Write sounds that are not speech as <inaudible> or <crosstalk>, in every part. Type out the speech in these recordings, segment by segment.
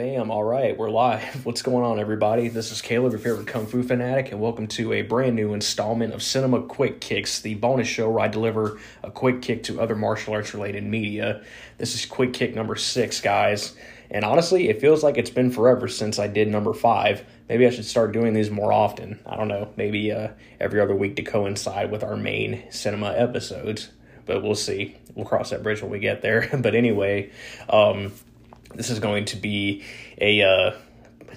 Bam. All right, we're live. <laughs> What's going on, everybody? This is Caleb, your favorite Kung Fu fanatic, and welcome to a brand new installment of Cinema Quick Kicks, the bonus show where I deliver a quick kick to other martial arts related media. This is quick kick number six, guys. And honestly, it feels like it's been forever since I did number five. Maybe I should start doing these more often. I don't know, maybe uh, every other week to coincide with our main cinema episodes. But we'll see. We'll cross that bridge when we get there. <laughs> but anyway, um, this is going to be a uh,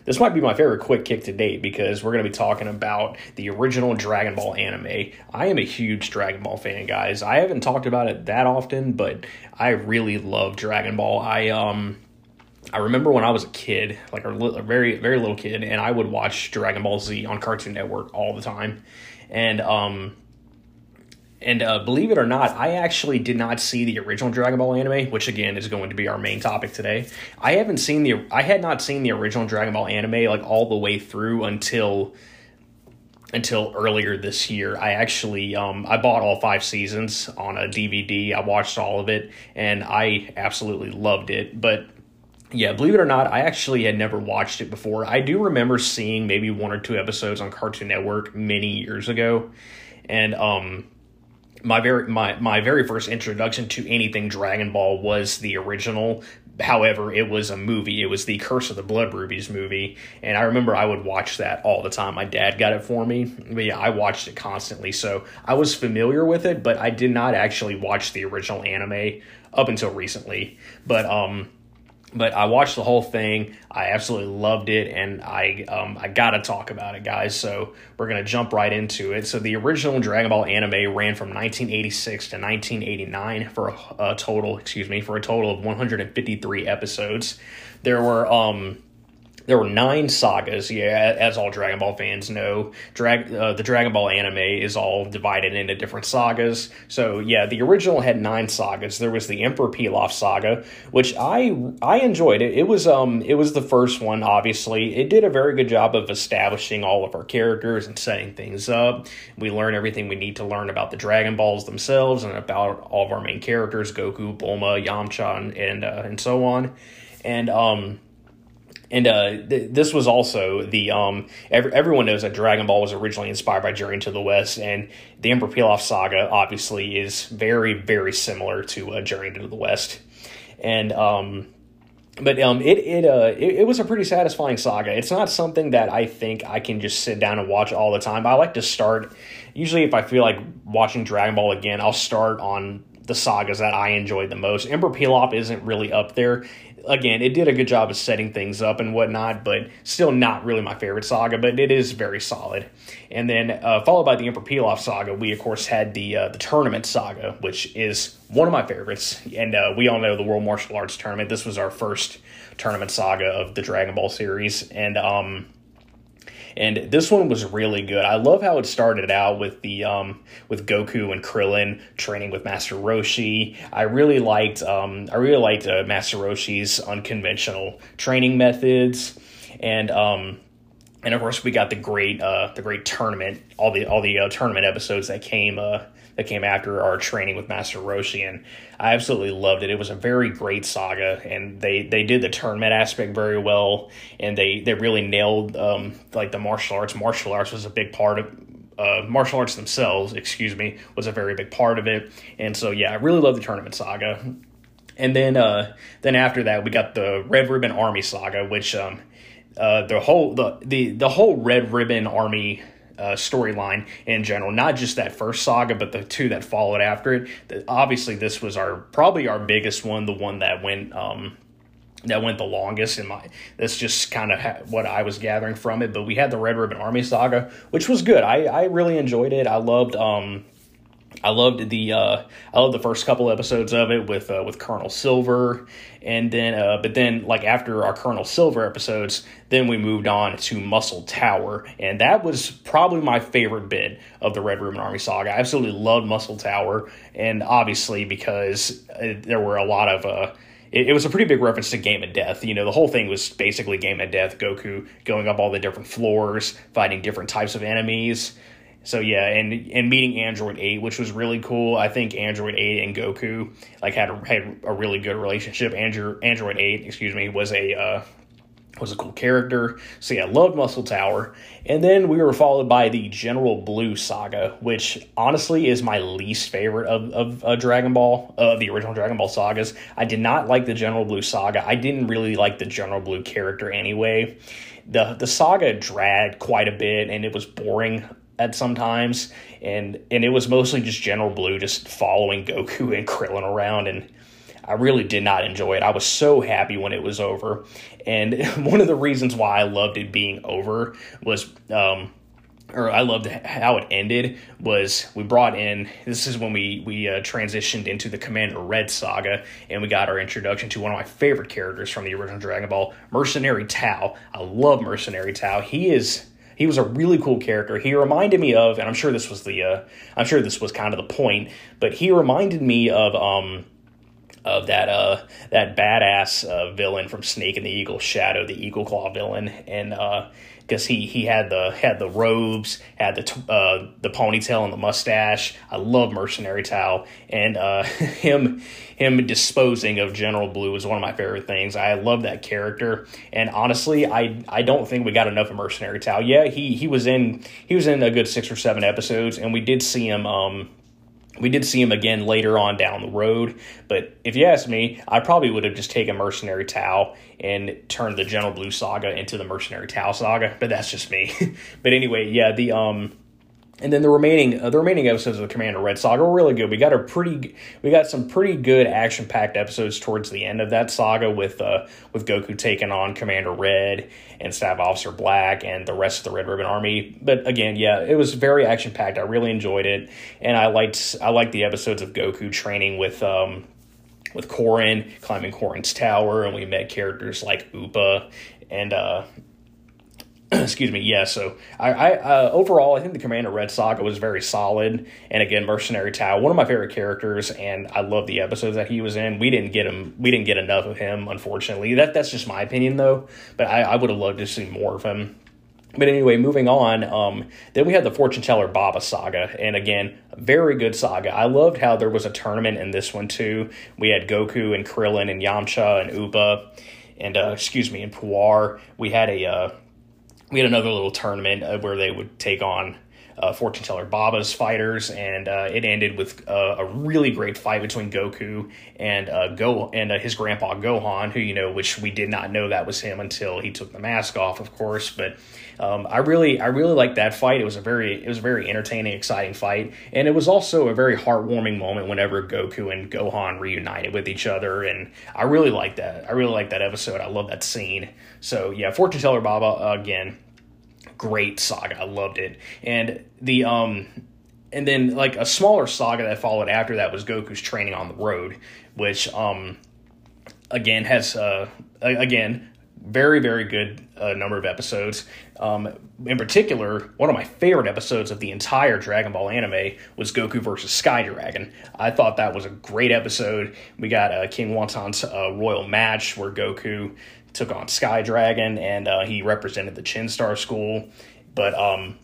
this might be my favorite quick kick to date because we're going to be talking about the original Dragon Ball anime. I am a huge Dragon Ball fan, guys. I haven't talked about it that often, but I really love Dragon Ball. I um I remember when I was a kid, like a, a very very little kid, and I would watch Dragon Ball Z on Cartoon Network all the time, and um and uh, believe it or not, I actually did not see the original Dragon Ball anime, which again is going to be our main topic today. I haven't seen the I had not seen the original Dragon Ball anime like all the way through until until earlier this year. I actually um, I bought all five seasons on a DVD. I watched all of it and I absolutely loved it. But yeah, believe it or not, I actually had never watched it before. I do remember seeing maybe one or two episodes on Cartoon Network many years ago. And um my very my my very first introduction to anything Dragon Ball was the original. However, it was a movie. It was the Curse of the Blood Rubies movie, and I remember I would watch that all the time. My dad got it for me, but yeah, I watched it constantly, so I was familiar with it. But I did not actually watch the original anime up until recently. But um, but I watched the whole thing. I absolutely loved it, and I um, I gotta talk about it, guys. So we're gonna jump right into it. So the original Dragon Ball anime ran from 1986 to 1989 for a, a total, excuse me, for a total of 153 episodes. There were um there were nine sagas. Yeah, as all Dragon Ball fans know, Drag uh, the Dragon Ball anime is all divided into different sagas. So yeah, the original had nine sagas. There was the Emperor Pilaf saga, which I I enjoyed. It it was um it was the first one. Obviously, it did a very good job of establishing all of our characters and setting things up. We learn everything we need to learn about the Dragon Balls themselves and about all of our main characters: Goku, Bulma, Yamcha, and uh, and so on. And um and uh, th- this was also the um, every, everyone knows that Dragon Ball was originally inspired by Journey to the West, and the Emperor Pilaf saga obviously is very very similar to uh, Journey to the West, and um, but um, it it uh it, it was a pretty satisfying saga. It's not something that I think I can just sit down and watch all the time. I like to start. Usually, if I feel like watching Dragon Ball again, I'll start on the sagas that I enjoyed the most. Emperor Pilaf isn't really up there again, it did a good job of setting things up and whatnot, but still not really my favorite saga, but it is very solid. And then uh, followed by the Emperor Pilaf saga, we of course had the uh, the tournament saga, which is one of my favorites. And uh, we all know the World Martial Arts Tournament. This was our first tournament saga of the Dragon Ball series, and um, and this one was really good. I love how it started out with the um, with Goku and Krillin training with Master Roshi. I really liked um, I really liked uh, Master Roshi's unconventional training methods, and um, and of course we got the great uh, the great tournament all the all the uh, tournament episodes that came uh, that came after our training with Master Roshi, and I absolutely loved it. It was a very great saga, and they they did the tournament aspect very well, and they they really nailed um, like the martial arts. Martial arts was a big part of. Uh, martial arts themselves, excuse me, was a very big part of it, and so yeah, I really love the tournament saga. And then, uh, then after that, we got the Red Ribbon Army saga, which um, uh, the whole the, the the whole Red Ribbon Army uh, storyline in general, not just that first saga, but the two that followed after it. Obviously, this was our probably our biggest one, the one that went um, that went the longest in my that's just kind of ha- what i was gathering from it. But we had the red ribbon army saga which was good. I i really enjoyed it. I loved um I loved the uh, I loved the first couple episodes of it with uh, with Colonel Silver, and then uh, but then like after our Colonel Silver episodes, then we moved on to Muscle Tower, and that was probably my favorite bit of the Red Ribbon Army saga. I absolutely loved Muscle Tower, and obviously because uh, there were a lot of uh, it, it, was a pretty big reference to Game of Death. You know, the whole thing was basically Game of Death. Goku going up all the different floors, fighting different types of enemies. So yeah, and and meeting Android Eight, which was really cool. I think Android Eight and Goku like had a, had a really good relationship. Android Android Eight, excuse me, was a uh, was a cool character. So yeah, loved Muscle Tower. And then we were followed by the General Blue saga, which honestly is my least favorite of, of uh, Dragon Ball, of uh, the original Dragon Ball sagas. I did not like the General Blue saga. I didn't really like the General Blue character anyway. The the saga dragged quite a bit and it was boring at sometimes and and it was mostly just General Blue just following Goku <laughs> and Krillin around and I really did not enjoy it. I was so happy when it was over. And <laughs> one of the reasons why I loved it being over was, um, or I loved how it ended was we brought in this is when we we uh, transitioned into the Commander Red saga and we got our introduction to one of my favorite characters from the original Dragon Ball, Mercenary Tao. I love Mercenary Tao. He is he was a really cool character. He reminded me of, and I'm sure this was the, uh, I'm sure this was kind of the point, but he reminded me of um, of that uh that badass uh, villain from Snake and the Eagle Shadow, the Eagle Claw villain, and uh because he he had the had the robes, had the uh the ponytail and the mustache. I love Mercenary Tao, and uh <laughs> him him disposing of General Blue was one of my favorite things. I love that character, and honestly, I I don't think we got enough of Mercenary Tao. Yeah, he he was in he was in a good six or seven episodes, and we did see him um we did see him again later on down the road, but if you ask me, I probably would have just taken Mercenary Tao and turned the General Blue saga into the Mercenary Tao saga, but that's just me. <laughs> but anyway, yeah, the um and then the remaining uh, the remaining episodes of the Commander Red saga were really good. We got a pretty we got some pretty good action packed episodes towards the end of that saga with uh, with Goku taking on Commander Red and Staff Officer Black and the rest of the Red Ribbon Army. But again, yeah, it was very action packed. I really enjoyed it, and I liked I liked the episodes of Goku training with um, with Korin, climbing Korin's tower, and we met characters like Upa and uh, <clears throat> excuse me yeah so i, I uh, overall i think the commander red saga was very solid and again mercenary tao one of my favorite characters and i love the episodes that he was in we didn't get him we didn't get enough of him unfortunately that that's just my opinion though but i, I would have loved to see more of him but anyway, moving on, um, then we had the Fortune Teller Baba saga, and again, very good saga. I loved how there was a tournament in this one too. We had Goku and Krillin and Yamcha and Upa, and uh, excuse me, and Puar. We had a uh, we had another little tournament uh, where they would take on uh, fortune teller Baba's fighters, and uh, it ended with uh, a really great fight between Goku and uh, Go and his grandpa Gohan, who you know, which we did not know that was him until he took the mask off, of course. But um, I really, I really liked that fight. It was a very, it was a very entertaining, exciting fight, and it was also a very heartwarming moment whenever Goku and Gohan reunited with each other, and I really liked that. I really liked that episode. I love that scene. So yeah, fortune teller Baba again great saga. I loved it. And the um and then like a smaller saga that followed after that was Goku's training on the road, which um again has uh again very very good uh, number of episodes. Um, in particular, one of my favorite episodes of the entire Dragon Ball anime was Goku versus Sky Dragon. I thought that was a great episode. We got uh, King Wonton's uh, royal match where Goku took on Sky Dragon, and uh, he represented the Chin Star School. But um,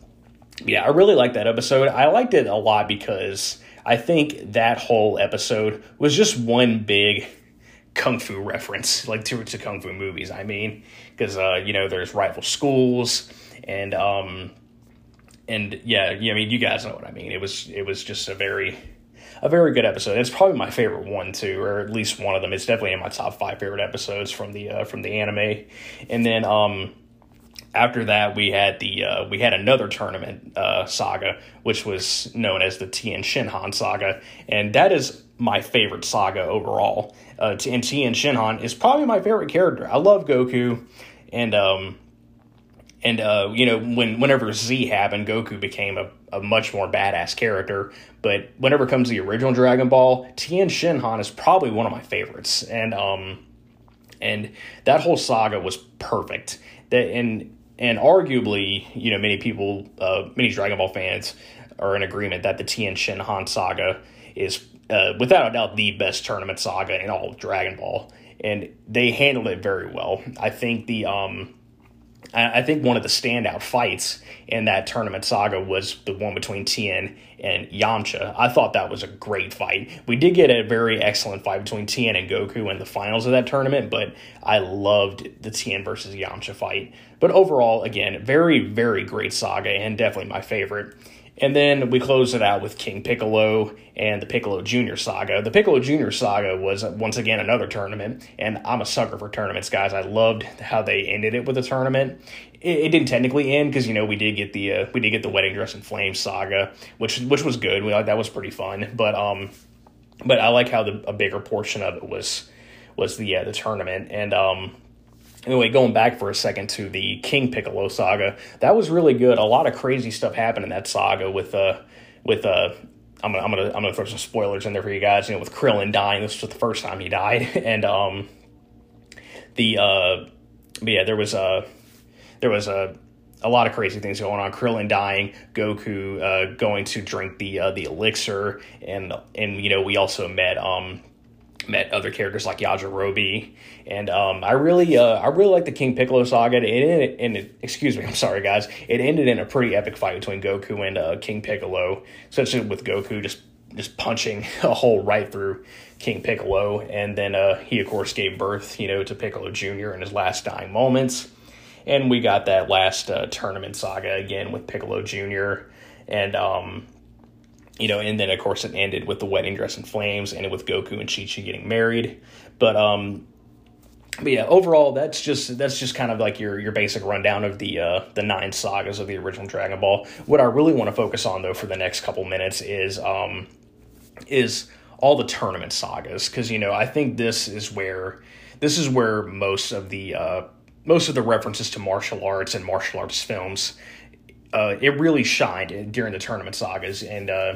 yeah, I really liked that episode. I liked it a lot because I think that whole episode was just one big kung fu reference, like to, to kung fu movies. I mean, because uh, you know there's rival schools and um, and yeah, yeah. I mean, you guys know what I mean. It was it was just a very a very good episode. It's probably my favorite one too, or at least one of them. It's definitely in my top five favorite episodes from the uh, from the anime. And then um, after that, we had the uh, we had another tournament uh, saga, which was known as the Tien Shinhan saga, and that is my favorite saga overall. Uh, and Tien Shinhan is probably my favorite character. I love Goku, and um, and uh, you know when whenever Z happened, Goku became a, a much more badass character. But whenever it comes to the original Dragon Ball, Tien Shinhan is probably one of my favorites, and um, and that whole saga was perfect. That and and arguably, you know, many people, uh, many Dragon Ball fans are in agreement that the Tien Shinhan saga is uh, without a doubt the best tournament saga in all of Dragon Ball, and they handled it very well. I think the um I think one of the standout fights in that tournament saga was the one between Tien and Yamcha. I thought that was a great fight. We did get a very excellent fight between Tien and Goku in the finals of that tournament, but I loved the Tien versus Yamcha fight. But overall, again, very, very great saga and definitely my favorite. And then we closed it out with King Piccolo and the Piccolo Jr. saga. The Piccolo Jr. saga was once again another tournament, and I'm a sucker for tournaments, guys. I loved how they ended it with a tournament. It, it didn't technically end because you know we did get the uh, we did get the Wedding Dress and Flames saga, which which was good. We, like that was pretty fun, but um, but I like how the a bigger portion of it was was the uh, the tournament and um Anyway, going back for a second to the King Piccolo saga, that was really good. A lot of crazy stuff happened in that saga with uh with uh I'm gonna I'm gonna I'm gonna throw some spoilers in there for you guys. You know, with Krillin dying, this was the first time he died, <laughs> and um the uh yeah, there was a uh, there was a a lot of crazy things going on. Krillin dying, Goku uh, going to drink the uh, the elixir, and and you know we also met um met other characters like Yajirobe, and um, I really, uh, I really like the King Piccolo saga. And it, and excuse me, <laughs> I'm sorry, guys. It ended in a pretty epic fight between Goku and uh, King Piccolo, especially with Goku just just punching <laughs> a hole right through King Piccolo, and then uh, he of course gave birth, you know, to Piccolo Junior in his last dying moments, and we got that last uh, tournament saga again with Piccolo Junior, and um, you know, and then of course it ended with the wedding dress in flames, and with Goku and Chi Chi getting married. But um, but yeah, overall, that's just that's just kind of like your your basic rundown of the uh, the nine sagas of the original Dragon Ball. What I really want to focus on though for the next couple minutes is um is all the tournament sagas because you know I think this is where this is where most of the uh, most of the references to martial arts and martial arts films uh, it really shined during the tournament sagas and uh,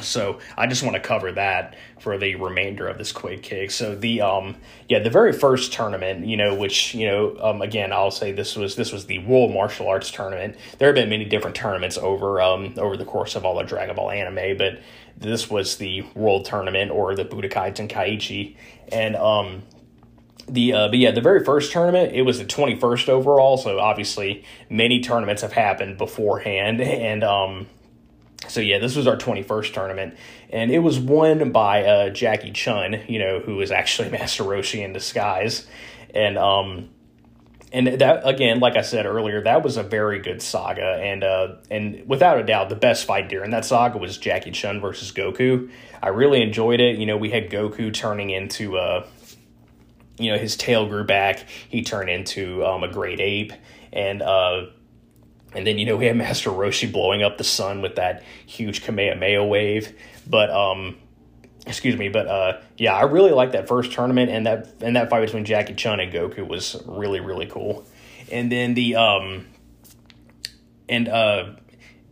so I just want to cover that for the remainder of this quick kick. So the um yeah the very first tournament you know which you know um again I'll say this was this was the World Martial Arts tournament. There have been many different tournaments over um over the course of all the Dragon Ball anime, but this was the World Tournament or the Budokai Tenkaichi, and um the uh, but yeah the very first tournament it was the 21st overall so obviously many tournaments have happened beforehand <laughs> and um so yeah, this was our 21st tournament, and it was won by uh, Jackie Chun, you know, who was actually <laughs> Master Roshi in disguise, and um, and that again, like I said earlier, that was a very good saga, and uh, and without a doubt, the best fight during that saga was Jackie Chun versus Goku. I really enjoyed it. You know, we had Goku turning into uh, you know, his tail grew back. He turned into um, a great ape, and uh and then, you know, we had <laughs> Master Roshi blowing up the sun with that huge Kamehameha wave. But, um, excuse me, but, uh, yeah, I really liked that first tournament and that, and that fight between Jackie Chun and Goku was really, really cool. And then the, um, and, uh,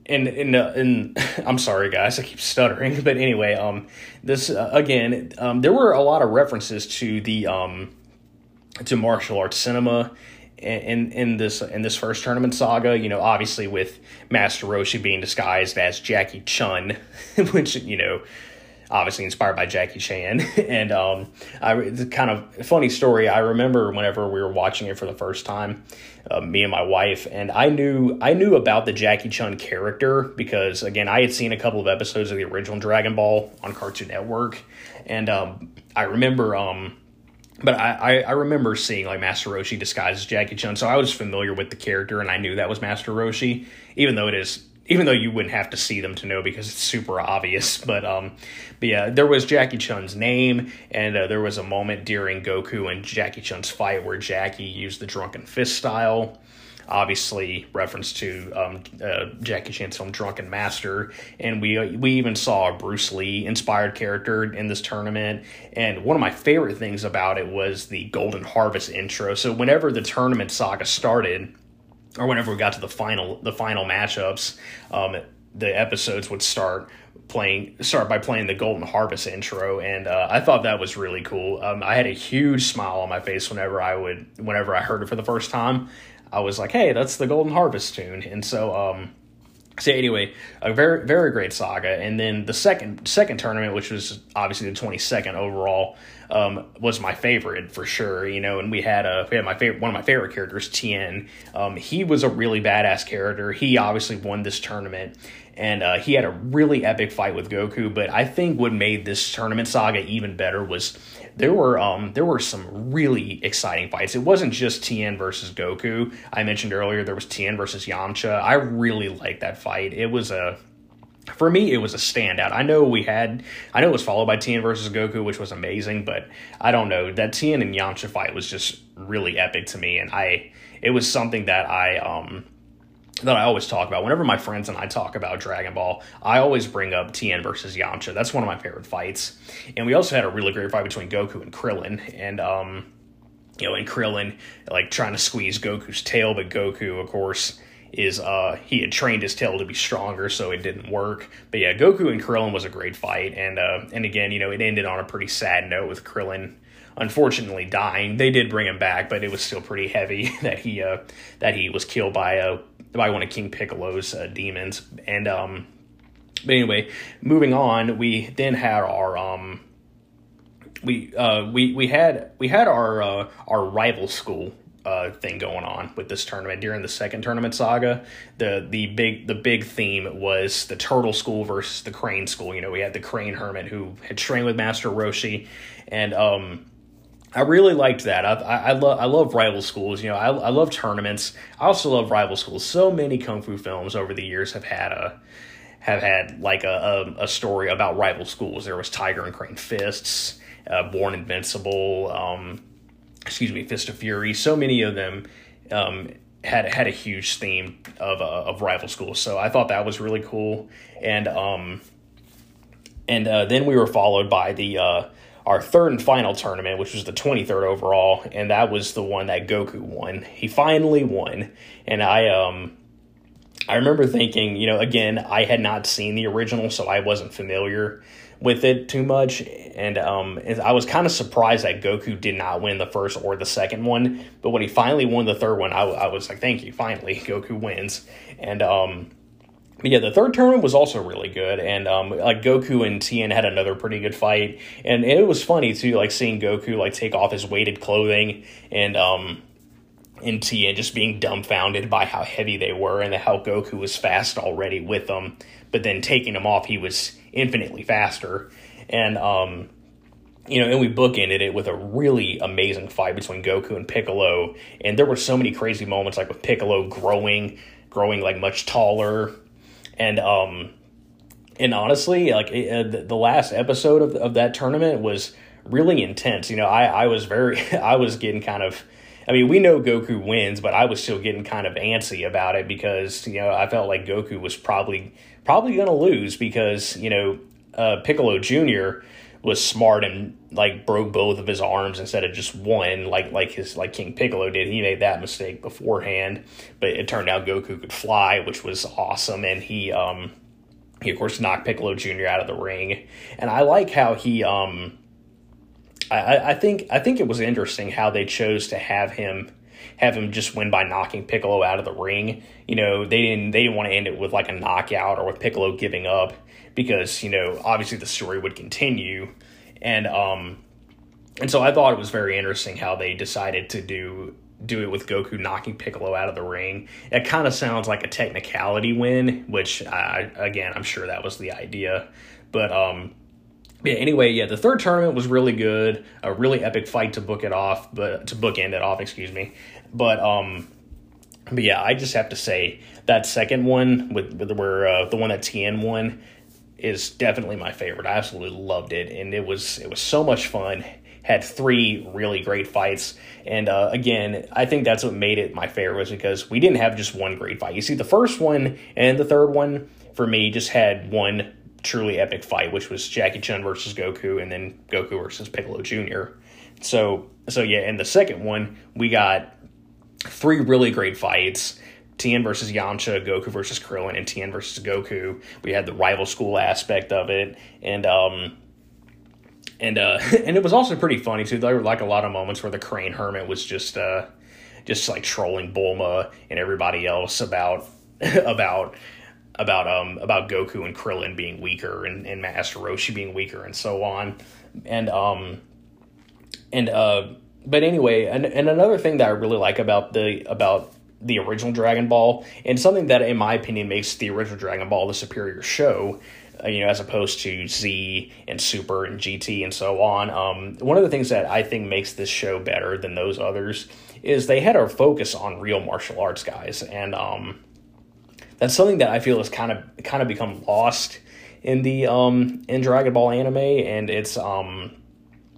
and and uh, and <laughs> I'm sorry guys, I keep stuttering, <laughs> but anyway, um, this uh, again, um, there were a lot of references to the um, to martial arts cinema in in this in this first tournament saga, you know, obviously with Master Roshi being disguised as Jackie Chun, <laughs> which you know, obviously inspired by Jackie Chan, <laughs> and um, I it's kind of funny story. I remember whenever we were watching it for the first time, uh, me and my wife, and I knew I knew about the Jackie Chun character because again, I had seen a couple of episodes of the original Dragon Ball on Cartoon Network, and um, I remember um but I, I, remember seeing like Master Roshi disguised as Jackie Chun, so I was familiar with the character and I knew that was Master Roshi, even though it is even though you wouldn't have to see them to know because it's super obvious. <laughs> But um, but yeah, there was Jackie Chun's name, and uh, there was a moment during Goku and Jackie Chun's fight where Jackie used the drunken fist style obviously reference to um, uh, Jackie Chan's film Drunken Master, and we we even saw a Bruce Lee inspired character in this tournament. And one of my favorite things about it was the Golden Harvest intro. So whenever the tournament saga started, or whenever we got to the final the final matchups, um, the episodes would start playing start by playing the golden harvest intro and uh, i thought that was really cool um, i had a huge smile on my face whenever i would whenever i heard it for the first time I was like, hey, that's the Golden Harvest tune. And so, um, so anyway, a very very great saga, and then the second second tournament, which was obviously the twenty second overall, um, was my favorite for sure. You know, and we had a we had my favorite one of my favorite characters, Tien. Um, he was a really badass character. He obviously won this tournament, and uh, he had a really epic fight with Goku. But I think what made this tournament saga even better was there were um there were some really exciting fights. It wasn't just Tien versus Goku. I mentioned earlier there was Tien versus Yamcha. I really liked that fight. It was a for me, it was a standout. I know we had, I know it was followed by Tien versus Goku, which was amazing, but I don't know that Tien and Yamcha fight was just really epic to me, and I, it was something that I, um, that I always talk about. Whenever my friends and I talk about Dragon Ball, I always bring up Tien versus Yamcha. That's one of my favorite fights. And we also had a really great fight between Goku and Krillin. And, um, you know, and Krillin, like, trying to squeeze Goku's tail, but Goku, of course, is, uh, he had trained his tail to be stronger, so it didn't work. But yeah, Goku and Krillin was a great fight. And, uh, and again, you know, it ended on a pretty sad note with Krillin unfortunately dying. They did bring him back, but it was still pretty heavy <laughs> that he uh, that he was killed by a by one of King Piccolo's uh, demons. And um, but anyway, moving on, we then had our um, we uh, we we had we had our uh, our rival school uh, thing going on with this tournament during the second tournament saga. The the big the big theme was the turtle school versus the crane school. You know, we had the crane hermit who had trained with Master Roshi, and um, I really liked that. I, I, I love I love rival schools. You know, I, I love tournaments. I also love rival schools. So many kung fu films over the years have had a have had like a, a, a story about rival schools. There was Tiger and Crane Fists, uh, Born Invincible, um, excuse me, Fist of Fury. So many of them um, had had a huge theme of uh, of rival schools. So I thought that was really cool. And um, and uh, then we were followed by the uh, our third and final tournament, which was the 23rd overall, and that was the one that Goku won. He finally won, and I um I remember thinking, you know, again, I had not seen the original, so I wasn't familiar with it too much, and um I was kind of surprised that Goku did not win the first or the second one, but when he finally won the third one, I, I was like, thank you, finally, Goku wins, and um yeah, the third tournament was also really good, and um, like Goku and Tien had another pretty good fight, and, it was funny too, like seeing Goku like take off his weighted clothing and um, and Tien just being dumbfounded by how heavy they were and how Goku was fast already with them, but then taking them off, he was infinitely faster, and um, you know, and we bookended it with a really amazing fight between Goku and Piccolo, and there were so many crazy moments, like with Piccolo growing, growing like much taller and um and honestly like uh, the last episode of, of that tournament was really intense. You know i i was very <laughs> i was getting kind of i mean we know goku wins but i was still getting kind of antsy about it because you know i felt like goku was probably probably going to lose because you know uh, piccolo jr was smart and like broke both of his arms instead of just one like like his like King Piccolo did. He made that mistake beforehand, but it turned out Goku could fly, which was awesome, and he um he of course knocked Piccolo Jr. out of the ring. And I like how he um I, I think I think it was interesting how they chose to have him have him just win by knocking Piccolo out of the ring. You know, they didn't they didn't want to end it with like a knockout or with Piccolo giving up because, you know, obviously the story would continue. And um and so I thought it was very interesting how they decided to do do it with Goku knocking Piccolo out of the ring. It kind of sounds like a technicality win, which I, again, I'm sure that was the idea. But um yeah, anyway, yeah, the third tournament was really good, a really epic fight to book it off, but to bookend it off, excuse me. But um, but yeah, I just have to say that second one with, with where uh, the one that Tien won is definitely my favorite. I absolutely loved it, and it was it was so much fun. Had three really great fights, and uh, again, I think that's what made it my favorite was because we didn't have just one great fight. You see, the first one and the third one for me just had one truly epic fight, which was Jackie Chun versus Goku, and then Goku versus Piccolo Jr. So, so yeah, in the second one, we got three really great fights. Tien versus Yamcha, Goku versus Krillin, and Tien versus Goku. We had the rival school aspect of it, and um, and uh, <laughs> and it was also pretty funny too. There were like a lot of moments where the Crane Hermit was just uh, just like trolling Bulma and everybody else about <laughs> about about um about Goku and Krillin being weaker and, and Master Roshi being weaker and so on. And um and uh but anyway, and, and another thing that I really like about the about the original Dragon Ball, and something that, in my opinion, makes the original Dragon Ball the superior show, uh, you know, as opposed to Z and Super and GT and so on. Um, one of the things that I think makes this show better than those others is they had a focus on real martial arts guys, and um, that's something that I feel has kind of kind of become lost in the um, in Dragon Ball anime, and it's um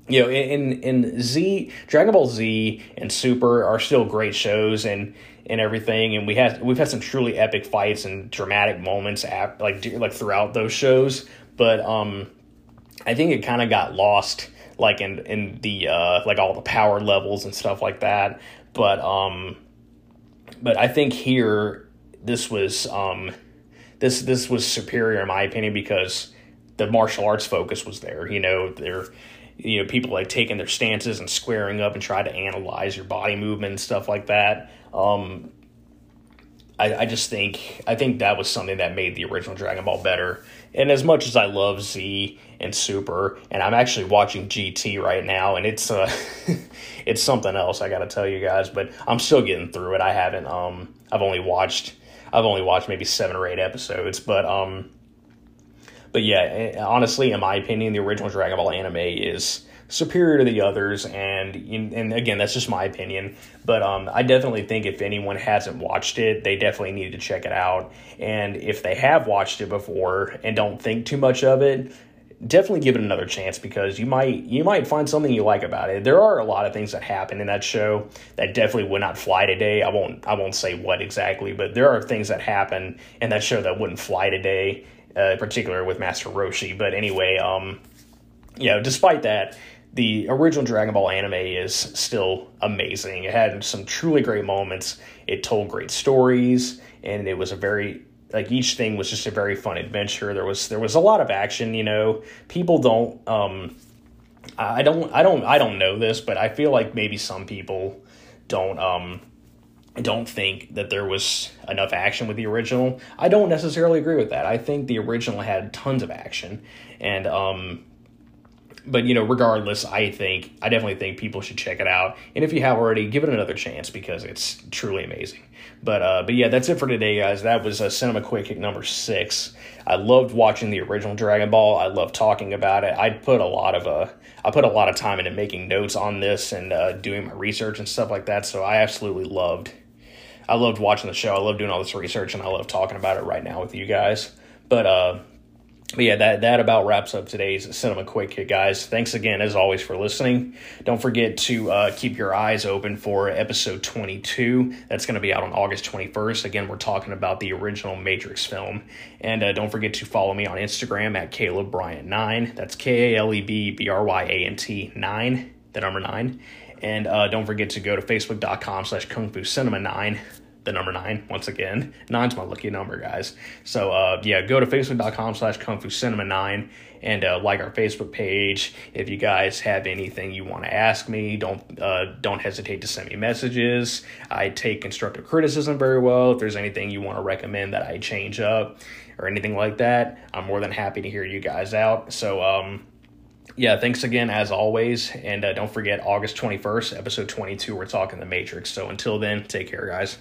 you know in in Z Dragon Ball Z and Super are still great shows and and everything and we had we've had some truly epic fights and dramatic moments like like throughout those shows but um I think it kind of got lost like in in the uh like all the power levels and stuff like that but um but I think here this was um this this was superior in my opinion because the martial arts focus was there you know there you know people like taking their stances and squaring up and try to analyze your body movement and stuff like that um, I, I just think I think that was something that made the original Dragon Ball better. And as much as I love Z and Super, and I'm actually watching GT right now, and it's uh, <laughs> it's something else. I got to tell you guys, but I'm still getting through it. I haven't um, I've only watched I've only watched maybe seven or eight episodes, but um, but yeah, eh, honestly, in my opinion, the original Dragon Ball anime is superior to the others, and and again, that's just my opinion. But um, I definitely think if anyone hasn't watched it, they definitely need to check it out. And if they have watched it before and don't think too much of it, definitely give it another chance because you might you might find something you like about it. There are a lot of things that happen in that show that definitely would not fly today. I won't I won't say what exactly, but there are things that happen in that show that wouldn't fly today uh, in particular with Master Roshi. But anyway, um, you know, despite that, the original Dragon Ball anime is still amazing. It had some truly great moments. It told great stories, and it was a very like each thing was just a very fun adventure. There was there was a lot of action. You know, people don't. Um, I don't. I don't. I don't know this, but I feel like maybe some people don't. Um, I don't think that there was enough action with the original. I don't necessarily agree with that. I think the original had tons of action, and um, but you know, regardless, I think I definitely think people should check it out. And if you have already, give it another chance because it's truly amazing. But uh, but yeah, that's it for today, guys. That was a Cinema Quick Kick number six. I loved watching the original Dragon Ball. I love talking about it. I put a lot of uh, I put a lot of time into making notes on this and uh, doing my research and stuff like that. So I absolutely loved I loved watching the show. I love doing all this research, and I love talking about it right now with you guys. But uh, but yeah, that, that about wraps up today's Cinema Quick Hit, guys. Thanks again, as always, for listening. Don't forget to uh, keep your eyes open for episode 22. That's going to be out on August 21st. Again, we're talking about the original Matrix film. And uh, don't forget to follow me on Instagram at Caleb Bryant 9. That's K A L E B B R Y A N T 9, the number 9. And uh, don't forget to go to facebook.com slash kung fu cinema 9 the number nine once again. Nine's my lucky number guys. So uh, yeah go to facebook.com slash kung fu cinema nine and uh, like our facebook page. If you guys have anything you want to ask me don't uh, don't hesitate to send me messages. I take constructive criticism very well. If there's anything you want to recommend that i change up or anything like that i'm more than happy to hear you guys out. So um yeah, thanks again as always. And uh, don't forget August 21st, episode 22, we're talking The Matrix. So until then, take care, guys.